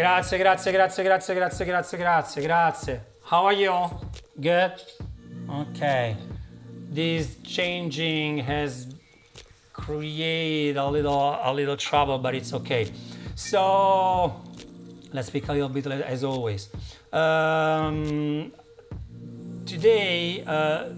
Grazie, grazie, grazie, grazie, grazie, grazie, grazie, grazie. How are you? Good? Okay. This changing has created a little a little trouble, but it's okay. So let's speak a little bit as always. Um, today uh,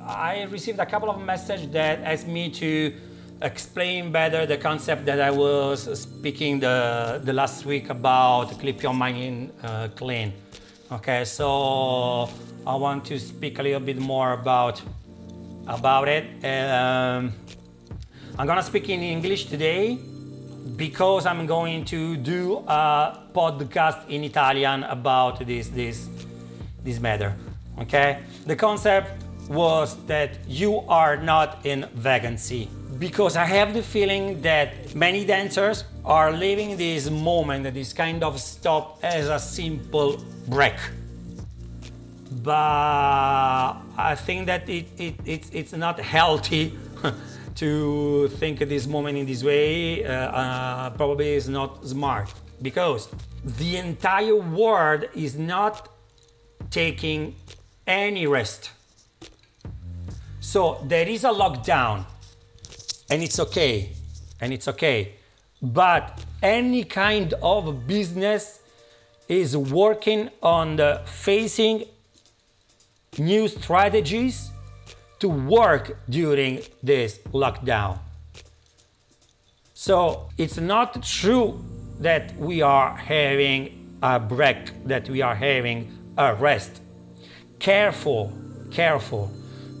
I received a couple of messages that asked me to explain better the concept that I was speaking the, the last week about Clip Your Mind uh, Clean. Okay, so I want to speak a little bit more about about it. Um, I'm gonna speak in English today because I'm going to do a podcast in Italian about this this this matter. Okay, the concept was that you are not in vacancy because I have the feeling that many dancers are living this moment, this kind of stop as a simple break. But I think that it, it, it it's not healthy to think this moment in this way. Uh, uh, probably is not smart because the entire world is not taking any rest. So there is a lockdown and it's okay. And it's okay. But any kind of business is working on the facing new strategies to work during this lockdown. So it's not true that we are having a break that we are having a rest. Careful careful.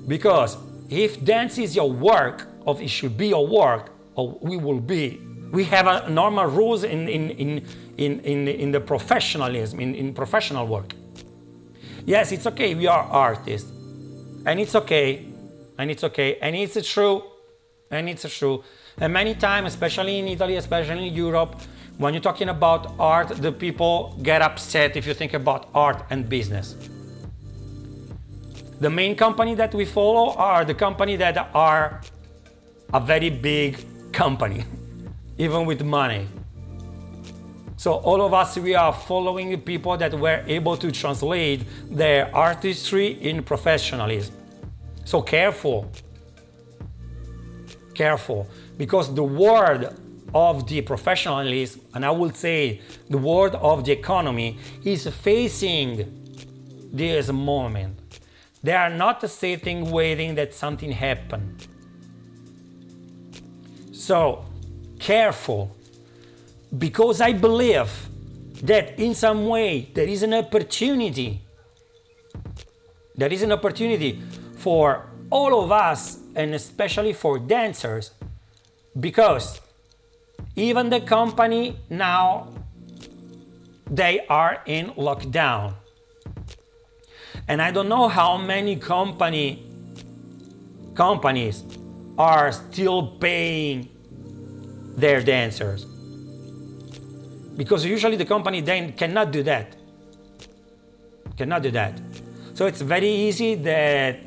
Because if dance is your work of it should be your work or we will be. We have a normal rules in, in, in, in, in, in the professionalism, in, in professional work. Yes, it's okay, we are artists. And it's okay, and it's okay, and it's true, and it's true. And many times, especially in Italy, especially in Europe, when you're talking about art, the people get upset if you think about art and business. The main company that we follow are the company that are a very big company, even with money. So all of us, we are following people that were able to translate their artistry in professionalism. So careful, careful, because the world of the professionalism, and I would say the world of the economy, is facing this moment. They are not sitting waiting that something happen. So, careful, because I believe that in some way there is an opportunity. There is an opportunity for all of us, and especially for dancers, because even the company now they are in lockdown. And I don't know how many company companies are still paying their dancers. Because usually the company then cannot do that. Cannot do that. So it's very easy that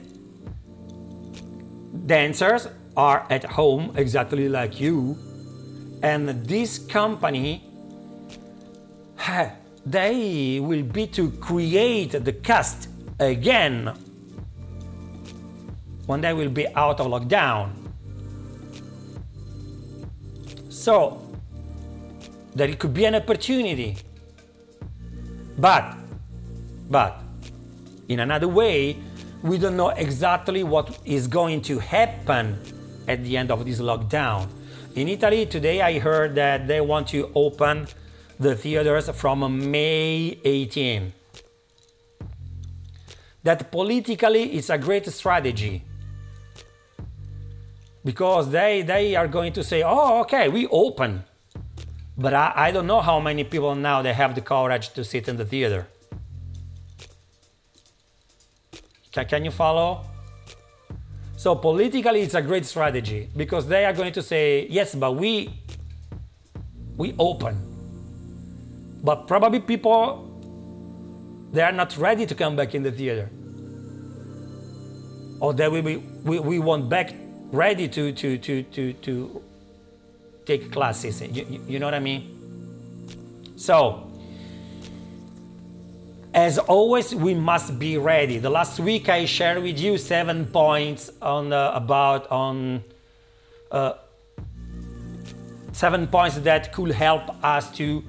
dancers are at home exactly like you and this company they will be to create the cast again when they will be out of lockdown so that it could be an opportunity. But, but, in another way, we don't know exactly what is going to happen at the end of this lockdown. In Italy today, I heard that they want to open the theaters from May 18. That politically is a great strategy because they, they are going to say, oh, okay, we open. But I, I don't know how many people now they have the courage to sit in the theater. Can, can you follow? So politically, it's a great strategy because they are going to say, yes, but we, we open. But probably people, they are not ready to come back in the theater. Or they will be, we, we want back ready to, to, to, to, to take classes. You, you know what I mean? So, as always, we must be ready. The last week I shared with you seven points on uh, about on uh, seven points that could help us to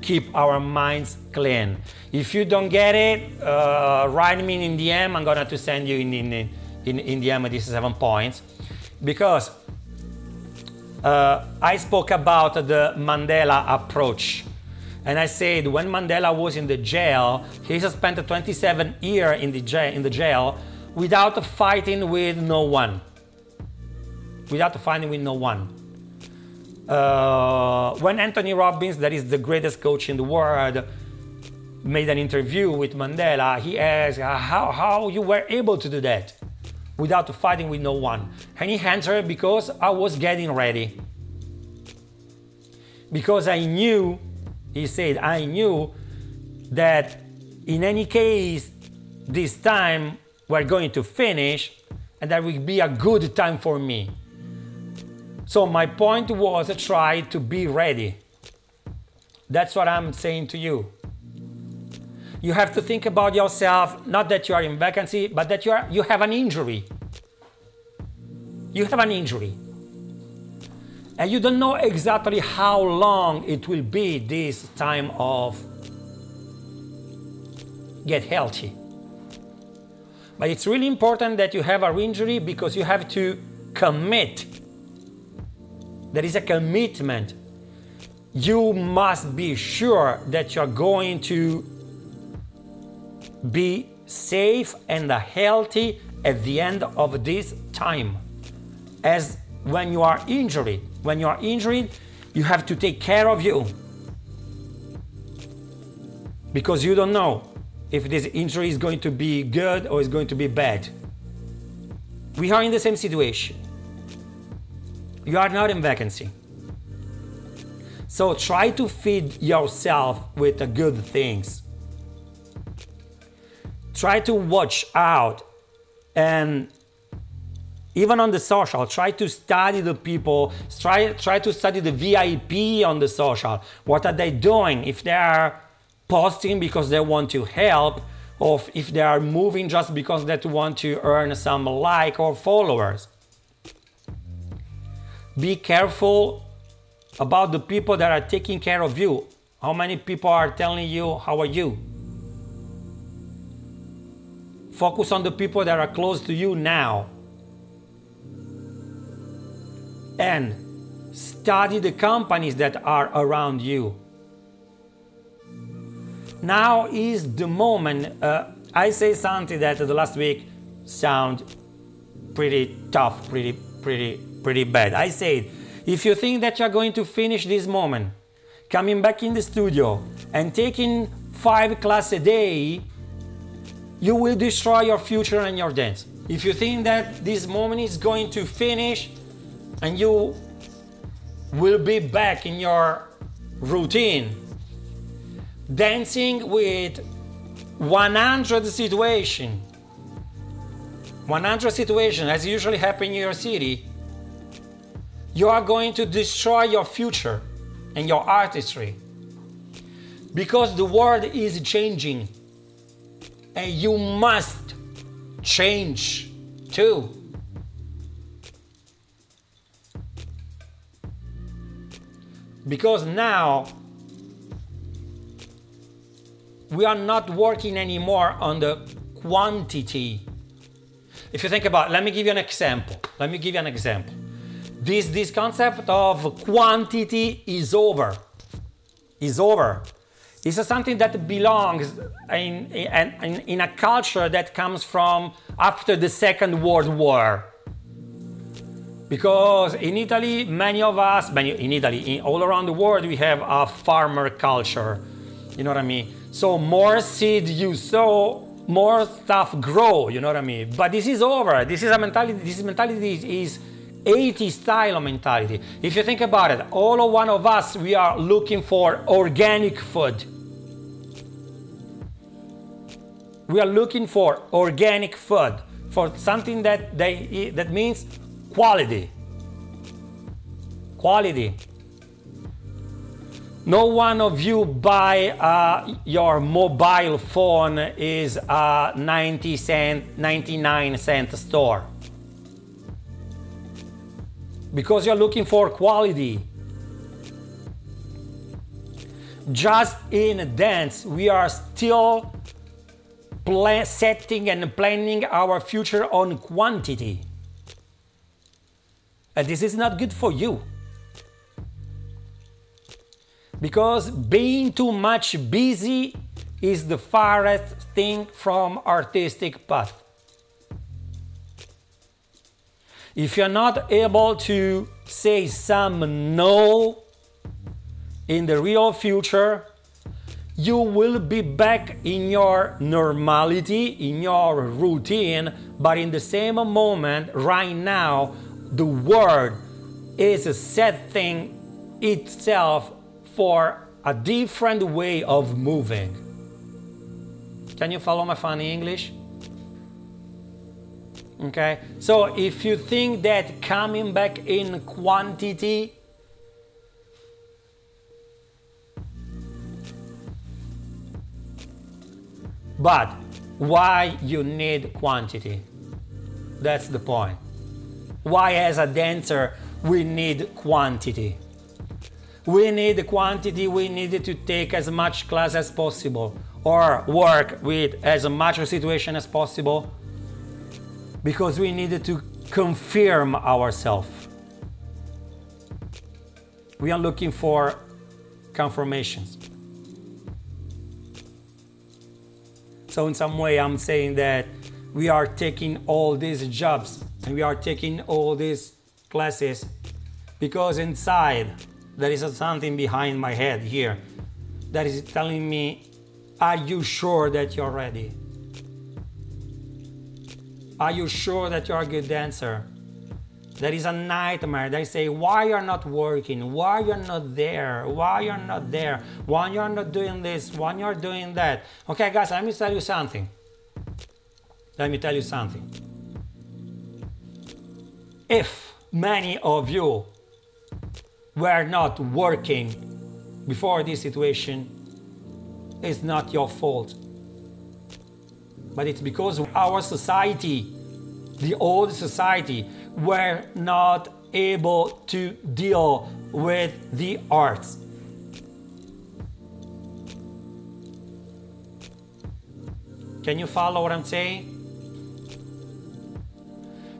keep our minds clean. If you don't get it, uh, write me in DM. I'm gonna to send you in in in, in DM these seven points because uh, I spoke about the Mandela approach and I said when Mandela was in the jail, he spent 27 years in the jail, in the jail without fighting with no one. Without fighting with no one. Uh, when Anthony Robbins, that is the greatest coach in the world, made an interview with Mandela, he asked how, how you were able to do that without fighting with no one. And he answered, because I was getting ready. Because I knew he said, I knew that in any case, this time we're going to finish and that will be a good time for me. So my point was to try to be ready. That's what I'm saying to you. You have to think about yourself, not that you are in vacancy, but that you, are, you have an injury. You have an injury and you don't know exactly how long it will be this time of get healthy. But it's really important that you have a injury because you have to commit. There is a commitment. You must be sure that you're going to be safe and healthy at the end of this time. As when you are injured, when you are injured, you have to take care of you. Because you don't know if this injury is going to be good or is going to be bad. We are in the same situation. You are not in vacancy. So try to feed yourself with the good things. Try to watch out and even on the social try to study the people try try to study the vip on the social. What are they doing? If they are posting because they want to help or if they are moving just because they want to earn some like or followers. Be careful about the people that are taking care of you. How many people are telling you how are you focus on the people that are close to you now and study the companies that are around you. Now is the moment. Uh, I say something that the last week sound pretty tough, pretty, pretty, pretty bad. I said, if you think that you're going to finish this moment, coming back in the studio and taking five class a day, you will destroy your future and your dance. If you think that this moment is going to finish and you will be back in your routine dancing with 100 situation. 100 situation as usually happen in your city you are going to destroy your future and your artistry. Because the world is changing and you must change too because now we are not working anymore on the quantity. If you think about, let me give you an example. Let me give you an example. This this concept of quantity is over. Is over. It's something that belongs in, in, in a culture that comes from after the Second World War because in Italy, many of us, many, in Italy, in, all around the world, we have a farmer culture. You know what I mean? So more seed you sow, more stuff grow. You know what I mean? But this is over. This is a mentality. This mentality is 80 style mentality. If you think about it, all of one of us, we are looking for organic food. We are looking for organic food, for something that they that means quality. Quality. No one of you buy uh, your mobile phone is a 90 cent, 99 cent store. Because you're looking for quality. Just in dance, we are still plan- setting and planning our future on quantity. And this is not good for you. Because being too much busy is the farthest thing from artistic path. If you're not able to say some no in the real future, you will be back in your normality, in your routine, but in the same moment, right now, the world is a setting itself for a different way of moving. Can you follow my funny English? Okay, so if you think that coming back in quantity but why you need quantity? That's the point. Why, as a dancer, we need quantity? We need quantity, we need to take as much class as possible or work with as much situation as possible because we needed to confirm ourselves. We are looking for confirmations. So, in some way, I'm saying that we are taking all these jobs and we are taking all these classes because inside there is something behind my head here that is telling me, Are you sure that you're ready? Are you sure that you're a good dancer? That is a nightmare. They say, why you're not working? Why you're not there? Why you're not there? Why you're not doing this? Why you're doing that? Okay, guys, let me tell you something. Let me tell you something. If many of you were not working before this situation, it's not your fault but it's because our society, the old society, were not able to deal with the arts. Can you follow what I'm saying?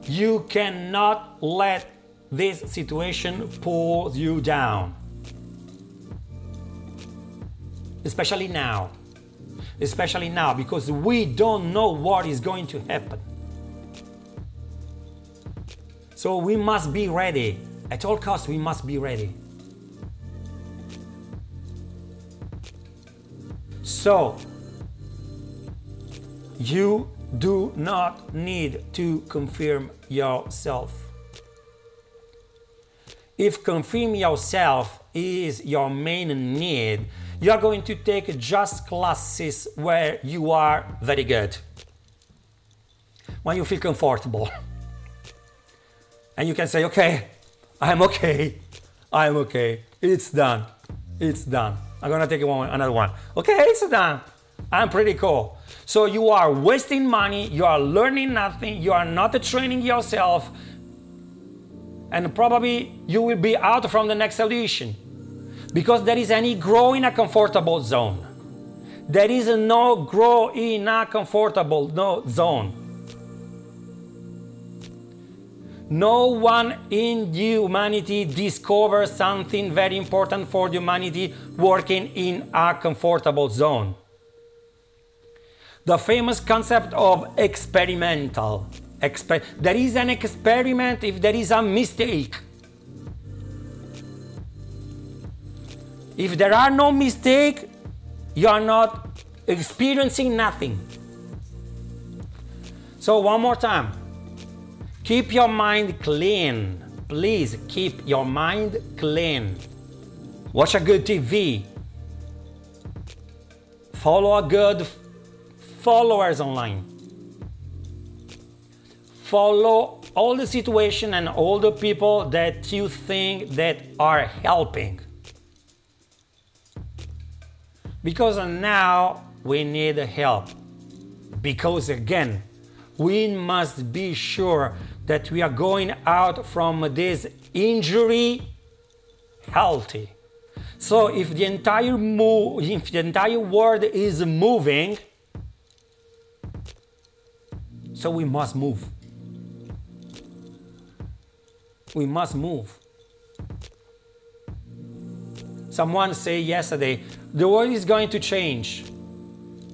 You cannot let this situation pull you down. Especially now especially now, because we don't know what is going to happen. So we must be ready. At all costs, we must be ready. So, you do not need to confirm yourself. If confirm yourself is your main need, you are going to take just classes where you are very good, when you feel comfortable. And you can say, okay, I'm okay, I'm okay, it's done, it's done. I'm gonna take one, another one. Okay, it's done. I'm pretty cool. So you are wasting money, you are learning nothing, you are not training yourself, and probably you will be out from the next audition because there is any grow in a comfortable zone. There is no grow in a comfortable no zone. No one in the humanity discovers something very important for the humanity working in a comfortable zone. The famous concept of experimental. Exper- there is an experiment if there is a mistake. If there are no mistakes, you are not experiencing nothing. So one more time. Keep your mind clean. Please keep your mind clean. Watch a good TV. Follow a good followers online. Follow all the situation and all the people that you think that are helping. Because now we need help. Because again, we must be sure that we are going out from this injury healthy. So if the entire move, if the entire world is moving, so we must move. We must move. Someone said yesterday, the world is going to change.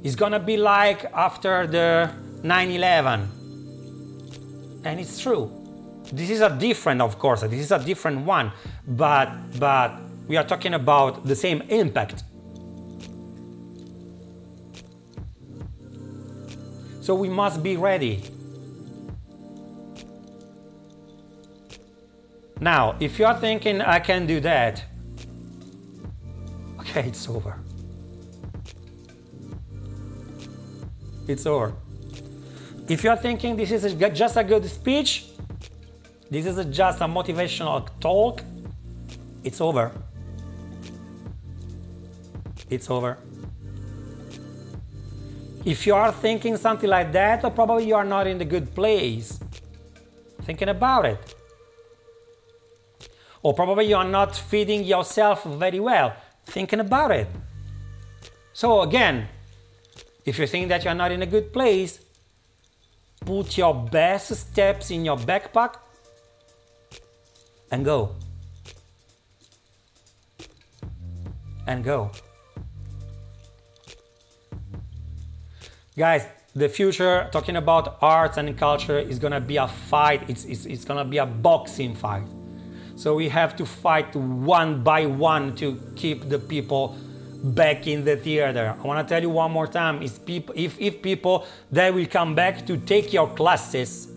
It's gonna be like after the 9-11. And it's true. This is a different, of course, this is a different one, but but we are talking about the same impact. So we must be ready. Now, if you are thinking I can do that, okay, it's over. It's over. If you are thinking this is a, just a good speech, this is a, just a motivational talk, it's over. It's over. If you are thinking something like that, or probably you are not in the good place. Thinking about it. Or probably you are not feeding yourself very well. Thinking about it. So again, if you think that you are not in a good place, put your best steps in your backpack and go. And go. Guys, the future, talking about arts and culture, is gonna be a fight. It's, it's, it's gonna be a boxing fight. So we have to fight one by one to keep the people back in the theater. I want to tell you one more time: is people, if, if people they will come back to take your classes,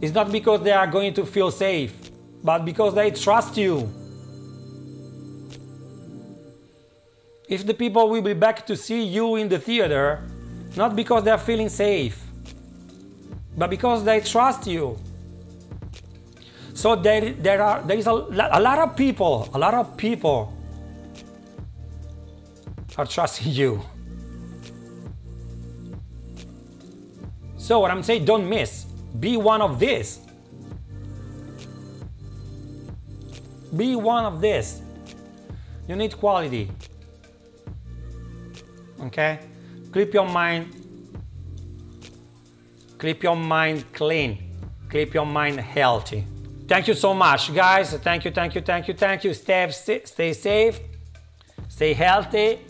it's not because they are going to feel safe, but because they trust you. if the people will be back to see you in the theater, not because they are feeling safe, but because they trust you. So there, there are there is a, a lot of people, a lot of people are trusting you. So what I'm saying, don't miss. Be one of this. Be one of this. You need quality. Okay? Keep your mind. Keep your mind clean. Keep your mind healthy. Thank you so much guys. Thank you thank you thank you thank you. Stay, stay safe. Stay healthy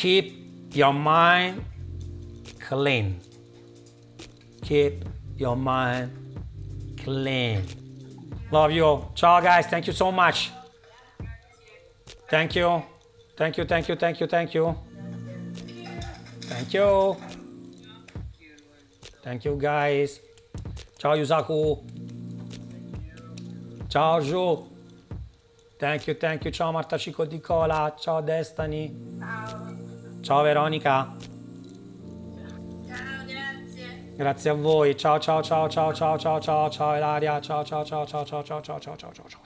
keep your mind clean keep your mind clean love you ciao guys thank you so much thank you thank you thank you thank you thank you Thank you. Thank you guys. Ciao Yusaku. Ciao Ju. Thank you, thank you. Ciao Marta Cico di Cola. Ciao Destiny. Ciao. Ciao Veronica. Ciao, grazie. Grazie a voi. Ciao ciao ciao ciao ciao ciao ciao ciao Ilaria. Ciao ciao ciao ciao ciao ciao ciao ciao ciao ciao ciao.